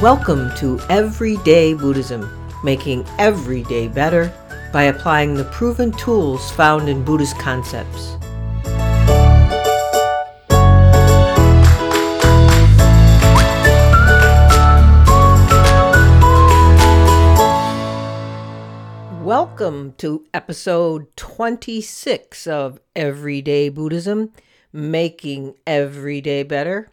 Welcome to Everyday Buddhism, making every day better by applying the proven tools found in Buddhist concepts. Welcome to episode 26 of Everyday Buddhism, making every day better.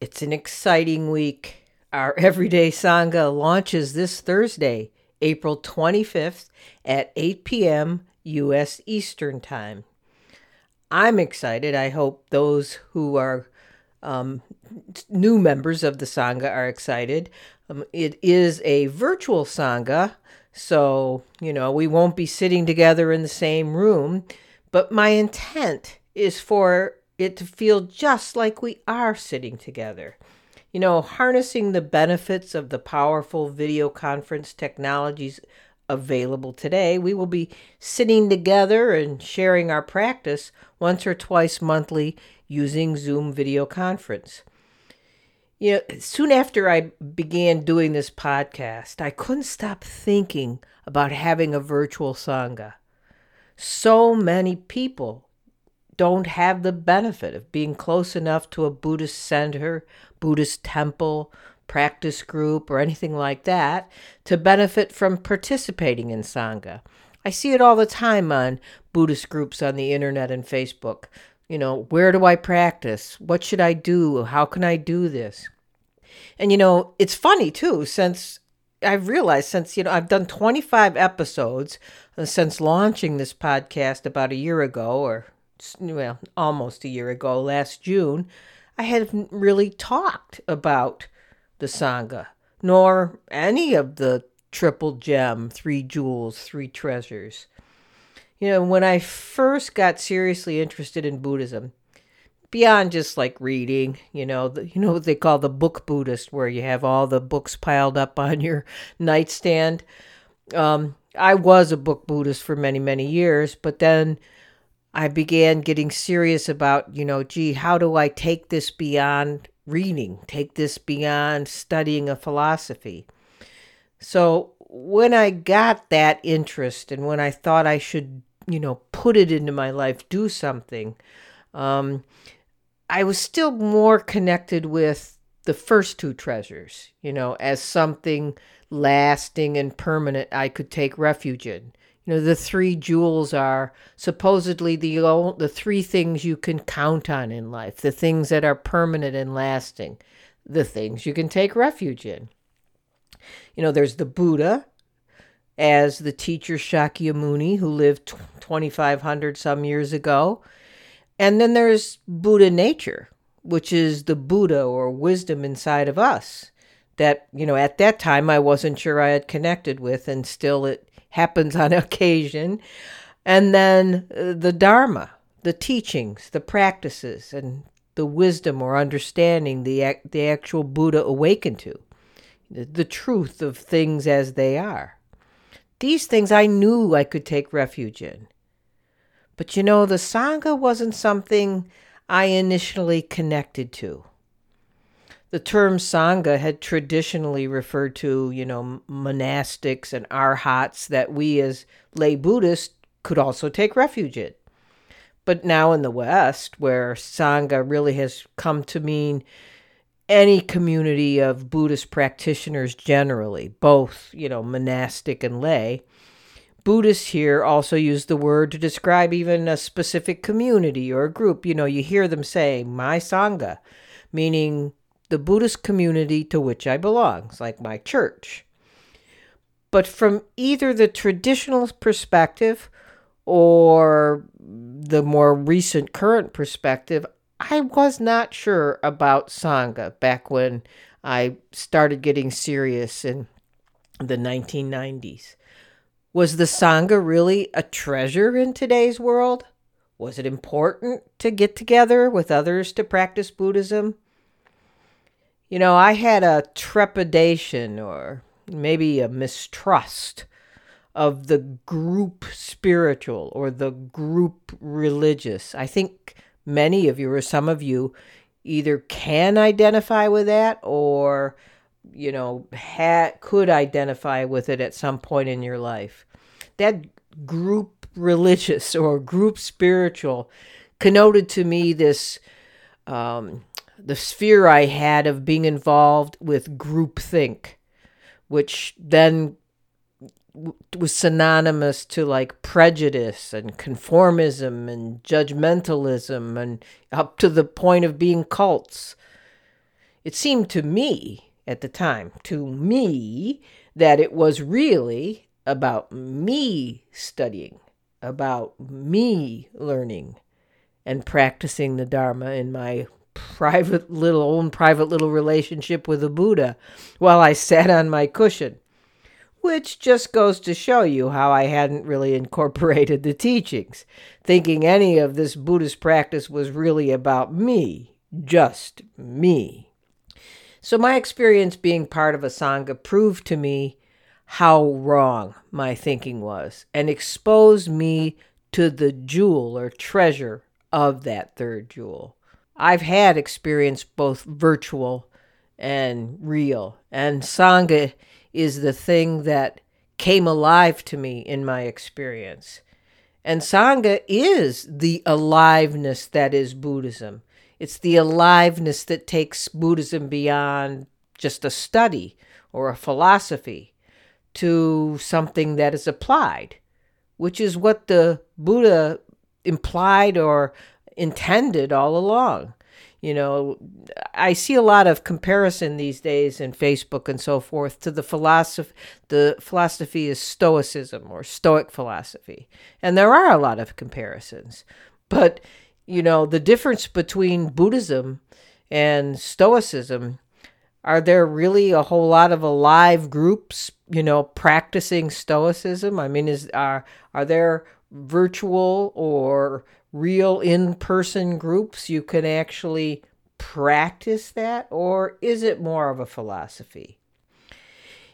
It's an exciting week our Everyday Sangha launches this Thursday, April 25th at 8 p.m. U.S. Eastern Time. I'm excited. I hope those who are um, new members of the Sangha are excited. Um, it is a virtual Sangha, so, you know, we won't be sitting together in the same room, but my intent is for it to feel just like we are sitting together you know, harnessing the benefits of the powerful video conference technologies available today, we will be sitting together and sharing our practice once or twice monthly using Zoom video conference. You know, soon after I began doing this podcast, I couldn't stop thinking about having a virtual Sangha. So many people don't have the benefit of being close enough to a Buddhist center, Buddhist temple, practice group, or anything like that to benefit from participating in Sangha. I see it all the time on Buddhist groups on the internet and Facebook. You know, where do I practice? What should I do? How can I do this? And, you know, it's funny too, since I've realized since, you know, I've done 25 episodes uh, since launching this podcast about a year ago or well, almost a year ago, last June, I hadn't really talked about the Sangha, nor any of the triple gem, three jewels, three treasures. You know, when I first got seriously interested in Buddhism, beyond just like reading, you know, the, you know what they call the book Buddhist, where you have all the books piled up on your nightstand. Um, I was a book Buddhist for many, many years, but then I began getting serious about, you know, gee, how do I take this beyond reading, take this beyond studying a philosophy? So when I got that interest and when I thought I should, you know, put it into my life, do something, um, I was still more connected with the first two treasures, you know, as something lasting and permanent I could take refuge in. You know, the three jewels are supposedly the the three things you can count on in life, the things that are permanent and lasting, the things you can take refuge in. You know, there's the Buddha as the teacher Shakyamuni who lived 2500 some years ago. And then there's Buddha nature, which is the Buddha or wisdom inside of us that, you know, at that time I wasn't sure I had connected with and still it happens on occasion. And then uh, the Dharma, the teachings, the practices, and the wisdom or understanding the, the actual Buddha awakened to, the, the truth of things as they are. These things I knew I could take refuge in. But you know, the Sangha wasn't something I initially connected to the term sangha had traditionally referred to, you know, monastics and arhats that we as lay Buddhists could also take refuge in. But now in the West, where sangha really has come to mean any community of Buddhist practitioners generally, both, you know, monastic and lay, Buddhists here also use the word to describe even a specific community or a group. You know, you hear them say, my Sangha, meaning the Buddhist community to which I belong, it's like my church. But from either the traditional perspective or the more recent current perspective, I was not sure about Sangha back when I started getting serious in the 1990s. Was the Sangha really a treasure in today's world? Was it important to get together with others to practice Buddhism? You know, I had a trepidation or maybe a mistrust of the group spiritual or the group religious. I think many of you or some of you either can identify with that or you know ha- could identify with it at some point in your life. That group religious or group spiritual connoted to me this um, the sphere I had of being involved with groupthink, which then was synonymous to like prejudice and conformism and judgmentalism and up to the point of being cults. It seemed to me at the time, to me, that it was really about me studying, about me learning and practicing the Dharma in my private little own private little relationship with the Buddha while I sat on my cushion which just goes to show you how I hadn't really incorporated the teachings, thinking any of this Buddhist practice was really about me, just me. So, my experience being part of a Sangha proved to me how wrong my thinking was and exposed me to the jewel or treasure of that third jewel. I've had experience both virtual and real, and Sangha is the thing that came alive to me in my experience. And Sangha is the aliveness that is Buddhism. It's the aliveness that takes Buddhism beyond just a study or a philosophy to something that is applied, which is what the Buddha implied or intended all along you know i see a lot of comparison these days in facebook and so forth to the philosophy the philosophy is stoicism or stoic philosophy. And there are a lot of comparisons. But you know the difference between buddhism and stoicism are there really a whole lot of alive groups you know practicing stoicism? I mean is are are there virtual or real in person groups you can actually practice that, or is it more of a philosophy?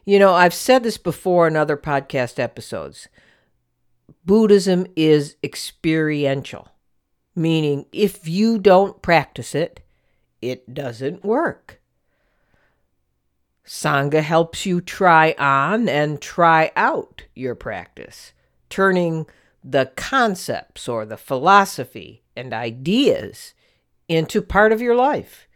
You know, I've said this before in other podcast episodes. Buddhism is experiential, meaning if you don't practice it, it doesn't work. Sangha helps you try on and try out your practice, turning the concepts or the philosophy and ideas into part of your life.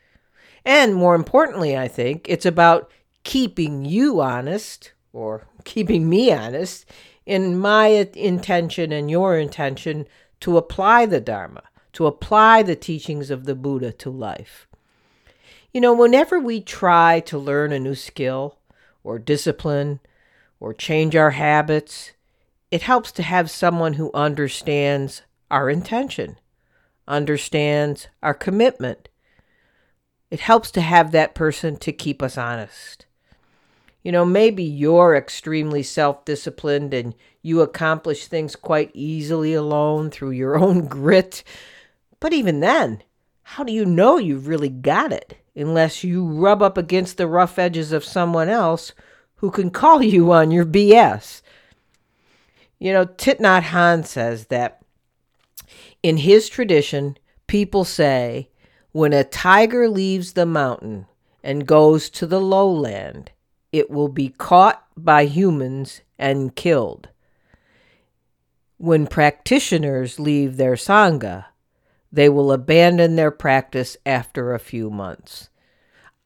And more importantly, I think it's about keeping you honest or keeping me honest in my intention and your intention to apply the Dharma, to apply the teachings of the Buddha to life. You know, whenever we try to learn a new skill or discipline or change our habits, it helps to have someone who understands our intention, understands our commitment. It helps to have that person to keep us honest. You know, maybe you're extremely self disciplined and you accomplish things quite easily alone through your own grit. But even then, how do you know you've really got it unless you rub up against the rough edges of someone else who can call you on your BS? You know, Thich Nhat Hanh says that in his tradition, people say when a tiger leaves the mountain and goes to the lowland, it will be caught by humans and killed. When practitioners leave their Sangha, they will abandon their practice after a few months.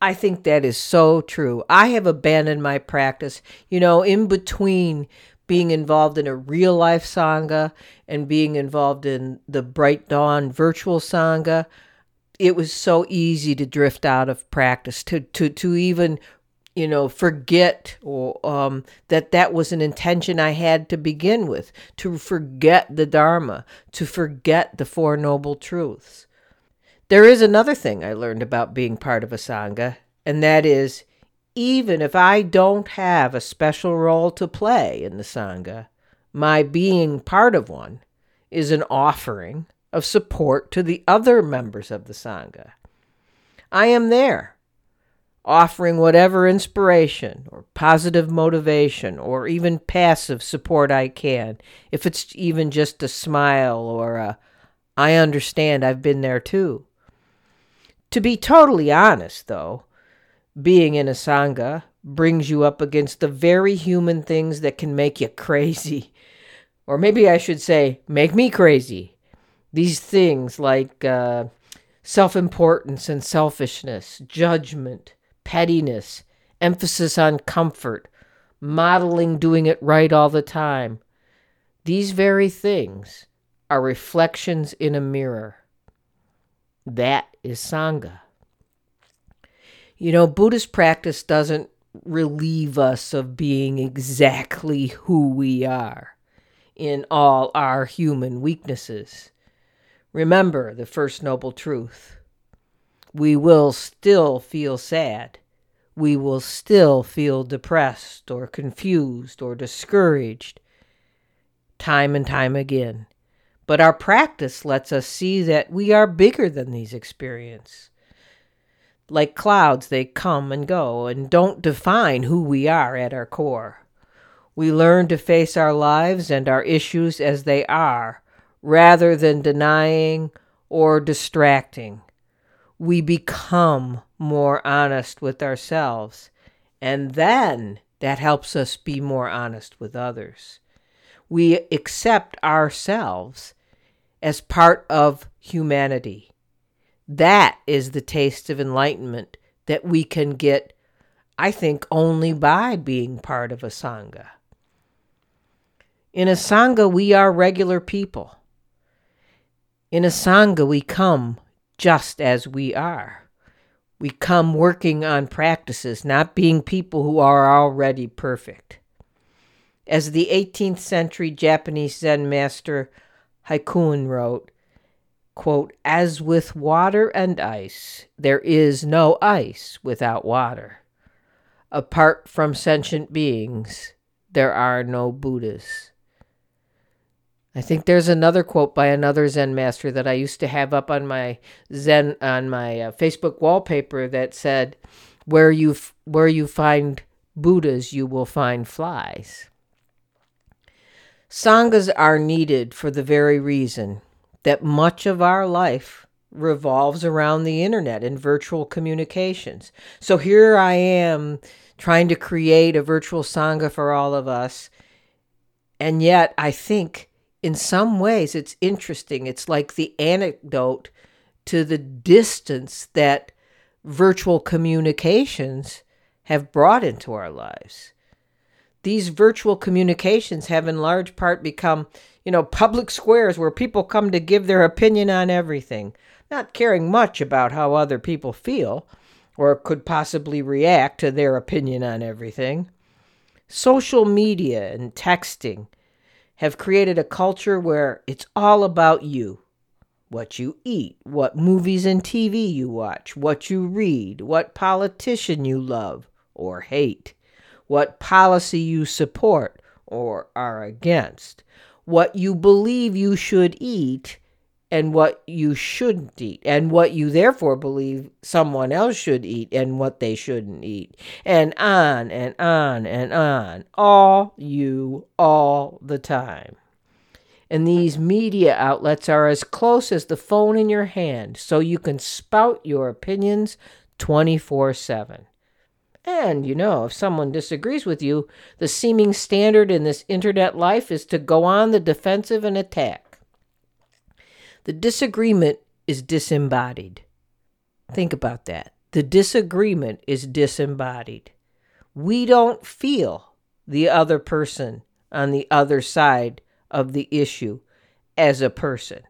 I think that is so true. I have abandoned my practice, you know, in between being involved in a real life Sangha and being involved in the Bright Dawn virtual Sangha, it was so easy to drift out of practice, to, to, to even you know forget or um, that that was an intention i had to begin with to forget the dharma to forget the four noble truths. There is another thing i learned about being part of a sangha and that is even if I don't have a special role to play in the Sangha, my being part of one is an offering of support to the other members of the Sangha. I am there. offering whatever inspiration or positive motivation or even passive support I can, if it's even just a smile or a, I understand, I've been there too. To be totally honest, though, being in a Sangha brings you up against the very human things that can make you crazy. Or maybe I should say, make me crazy. These things like uh, self importance and selfishness, judgment, pettiness, emphasis on comfort, modeling doing it right all the time. These very things are reflections in a mirror. That is Sangha. You know, Buddhist practice doesn't relieve us of being exactly who we are in all our human weaknesses. Remember the First Noble Truth. We will still feel sad. We will still feel depressed or confused or discouraged time and time again. But our practice lets us see that we are bigger than these experiences. Like clouds, they come and go and don't define who we are at our core. We learn to face our lives and our issues as they are, rather than denying or distracting. We become more honest with ourselves, and then that helps us be more honest with others. We accept ourselves as part of humanity that is the taste of enlightenment that we can get, I think, only by being part of a Sangha. In a Sangha, we are regular people. In a Sangha, we come just as we are. We come working on practices, not being people who are already perfect. As the 18th century Japanese Zen master Hakuin wrote, quote, as with water and ice, there is no ice without water. Apart from sentient beings, there are no Buddhas. I think there's another quote by another Zen master that I used to have up on my Zen on my uh, Facebook wallpaper that said, "Where you f- where you find Buddhas, you will find flies." Sanghas are needed for the very reason that much of our life revolves around the internet and virtual communications. So here I am trying to create a virtual Sangha for all of us. And yet, I think in some ways it's interesting. It's like the anecdote to the distance that virtual communications have brought into our lives. These virtual communications have, in large part, become you know, public squares where people come to give their opinion on everything, not caring much about how other people feel or could possibly react to their opinion on everything. Social media and texting have created a culture where it's all about you what you eat, what movies and TV you watch, what you read, what politician you love or hate, what policy you support or are against, what you believe you should eat and what you shouldn't eat, and what you therefore believe someone else should eat and what they shouldn't eat, and on and on and on, all you, all the time. And these media outlets are as close as the phone in your hand, so you can spout your opinions 24 7. And, you know, if someone disagrees with you, the seeming standard in this internet life is to go on the defensive and attack. The disagreement is disembodied. Think about that. The disagreement is disembodied. We don't feel the other person on the other side of the issue as a person.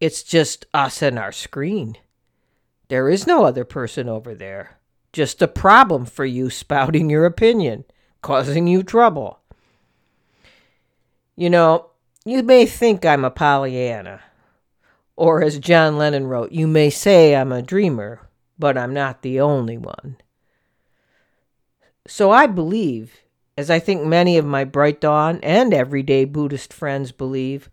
It's just us and our screen. There is no other person over there. Just a problem for you spouting your opinion, causing you trouble. You know, you may think I'm a Pollyanna. Or as John Lennon wrote, you may say I'm a dreamer, but I'm not the only one. So I believe, as I think many of my Bright Dawn and everyday Buddhist friends believe,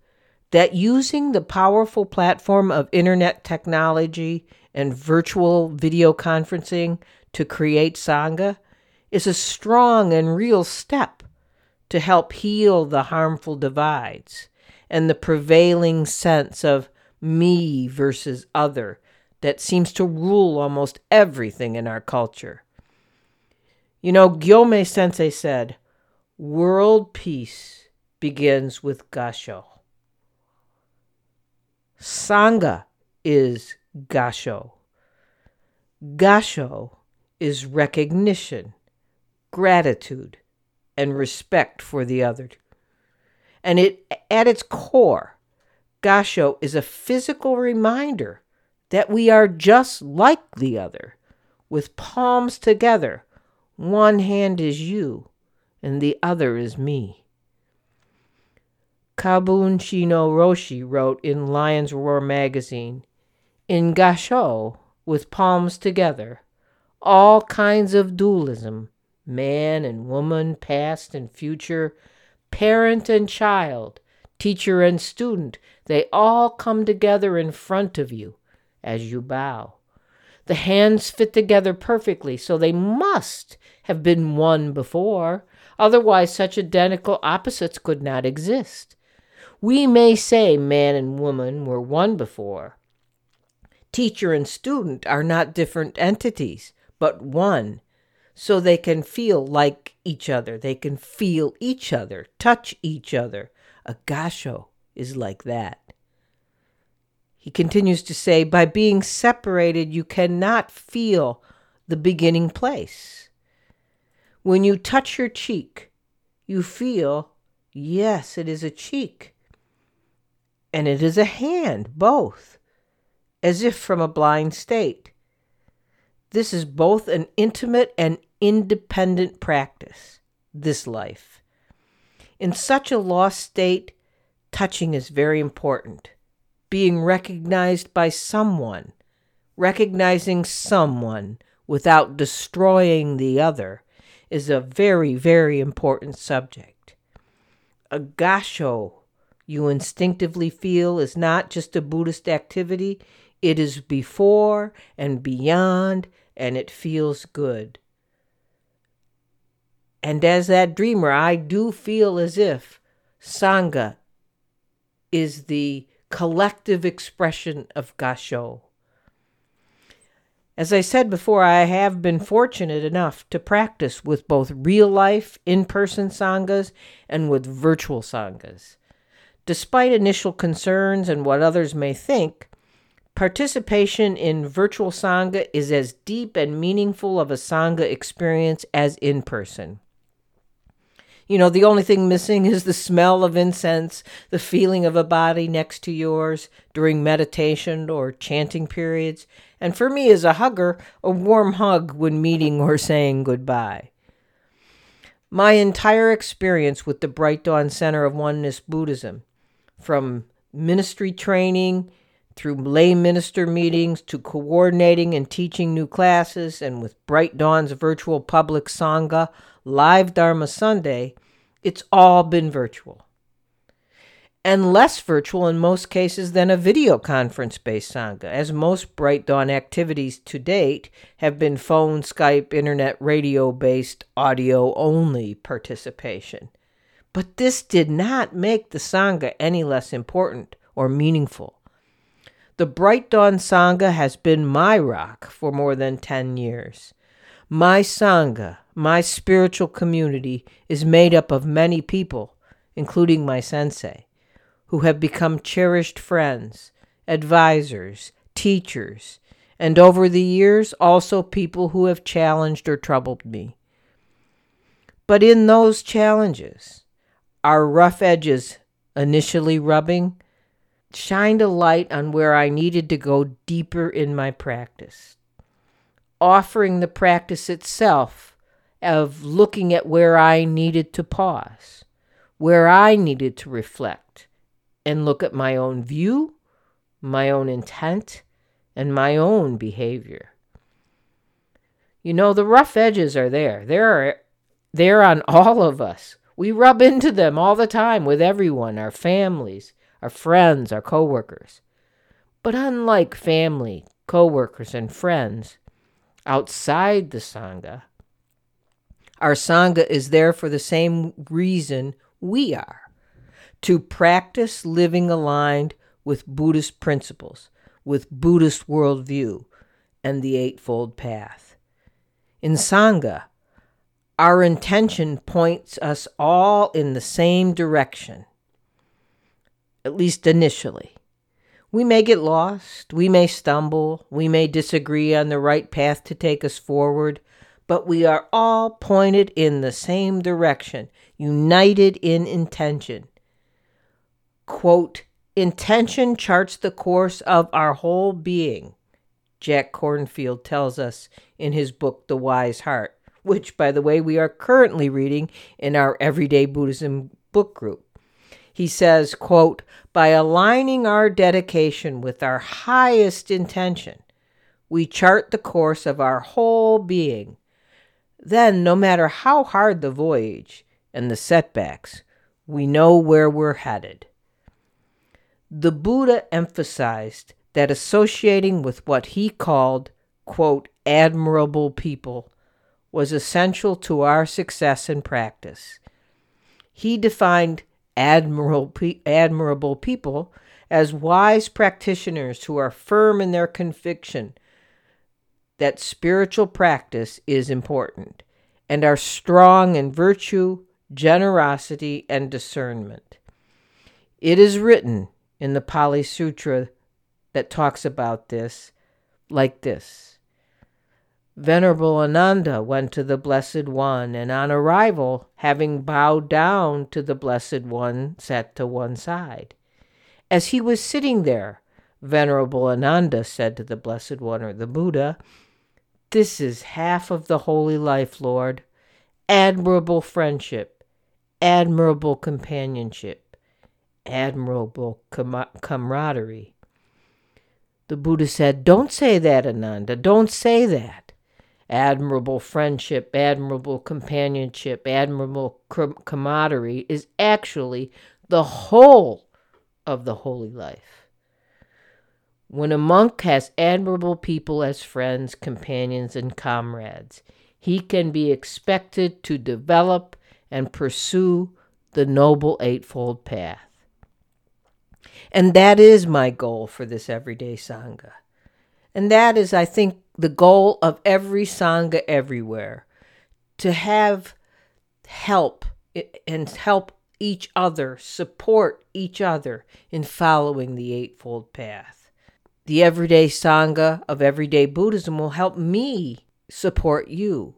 that using the powerful platform of internet technology and virtual video conferencing to create Sangha is a strong and real step to help heal the harmful divides and the prevailing sense of me versus other that seems to rule almost everything in our culture. You know, Gyomay Sensei said, World peace begins with Gasho. Sangha is Gasho. Gasho is recognition, gratitude, and respect for the other. And it at its core, Gasho is a physical reminder that we are just like the other, with palms together. One hand is you, and the other is me. Kobun Chino Roshi wrote in Lion's Roar magazine In Gasho, with palms together, all kinds of dualism man and woman, past and future, parent and child, teacher and student they all come together in front of you as you bow. The hands fit together perfectly, so they must have been one before. Otherwise, such identical opposites could not exist. We may say man and woman were one before. Teacher and student are not different entities, but one, so they can feel like each other. They can feel each other, touch each other. A gasho is like that. He continues to say, by being separated, you cannot feel the beginning place. When you touch your cheek, you feel, yes, it is a cheek. And it is a hand, both, as if from a blind state. This is both an intimate and independent practice, this life. In such a lost state, touching is very important being recognized by someone, recognizing someone without destroying the other is a very, very important subject. A gasho you instinctively feel is not just a Buddhist activity, it is before and beyond, and it feels good. And as that dreamer, I do feel as if Sangha is the collective expression of Gasho. As I said before, I have been fortunate enough to practice with both real life in person sanghas and with virtual sanghas. Despite initial concerns and what others may think, participation in virtual sangha is as deep and meaningful of a sangha experience as in person. You know, the only thing missing is the smell of incense, the feeling of a body next to yours during meditation or chanting periods, and for me as a hugger, a warm hug when meeting or saying goodbye. My entire experience with the Bright Dawn Center of Oneness Buddhism, from ministry training through lay minister meetings to coordinating and teaching new classes, and with Bright Dawn's virtual public Sangha live Dharma Sunday, it's all been virtual. And less virtual in most cases than a video conference based Sangha, as most Bright Dawn activities to date have been phone, Skype, internet, radio based, audio only participation. But this did not make the Sangha any less important or meaningful. The Bright Dawn Sangha has been my rock for more than 10 years. My Sangha, my spiritual community, is made up of many people, including my sensei, who have become cherished friends, advisors, teachers, and over the years also people who have challenged or troubled me. But in those challenges, our rough edges initially rubbing shined a light on where I needed to go deeper in my practice offering the practice itself of looking at where I needed to pause, where I needed to reflect and look at my own view, my own intent, and my own behavior. You know, the rough edges are there. They're, they're on all of us. We rub into them all the time with everyone, our families, our friends, our coworkers. But unlike family, co-workers, and friends outside the Sangha, our Sangha is there for the same reason we are to practice living aligned with Buddhist principles, with Buddhist worldview, and the Eightfold Path. In Sangha, our intention points us all in the same direction, at least initially. We may get lost, we may stumble, we may disagree on the right path to take us forward, but we are all pointed in the same direction, united in intention. Quote, Intention charts the course of our whole being, Jack Kornfield tells us in his book, The Wise Heart, which, by the way, we are currently reading in our Everyday Buddhism book group. He says, quote, by aligning our dedication with our highest intention, we chart the course of our whole being. Then, no matter how hard the voyage and the setbacks, we know where we're headed. The Buddha emphasized that associating with what he called, quote, admirable people was essential to our success in practice. He defined admirable, admirable people as wise practitioners who are firm in their conviction that spiritual practice is important and are strong in virtue, generosity, and discernment. It is written in the Pali Sutra that talks about this like this Venerable Ananda went to the Blessed One, and on arrival, having bowed down to the Blessed One, sat to one side. As he was sitting there, Venerable Ananda said to the Blessed One or the Buddha, This is half of the holy life, Lord. Admirable friendship, admirable companionship, admirable com- camaraderie. The Buddha said, Don't say that, Ananda. Don't say that admirable friendship, admirable companionship, admirable camaraderie is actually the whole of the holy life. When a monk has admirable people as friends, companions, and comrades, he can be expected to develop and pursue the Noble Eightfold Path. And that is my goal for this everyday Sangha. And that is, I think, the goal of every Sangha everywhere to have help and help each other, support each other in following the Eightfold Path. The everyday Sangha of everyday Buddhism will help me support you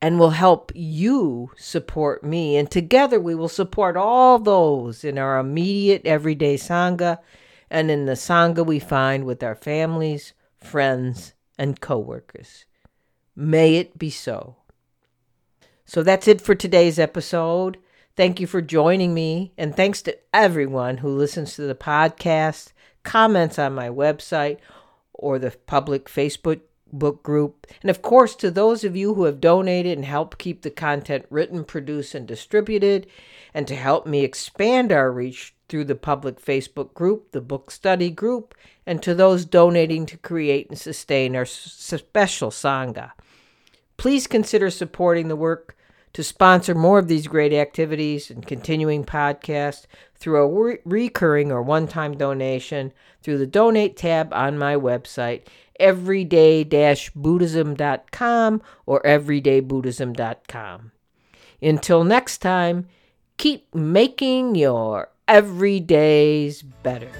and will help you support me. And together we will support all those in our immediate everyday Sangha and in the Sangha we find with our families, friends, and coworkers. May it be so. So that's it for today's episode. Thank you for joining me, and thanks to everyone who listens to the podcast, comments on my website, or the public Facebook book group. And of course, to those of you who have donated and helped keep the content written, produced, and distributed, and to help me expand our reach through the public Facebook group, the book study group, and to those donating to create and sustain our special Sangha. Please consider supporting the work to sponsor more of these great activities and continuing podcasts through a re- recurring or one time donation through the donate tab on my website, everyday buddhism.com or everydaybuddhism.com. Until next time, keep making your every day's better.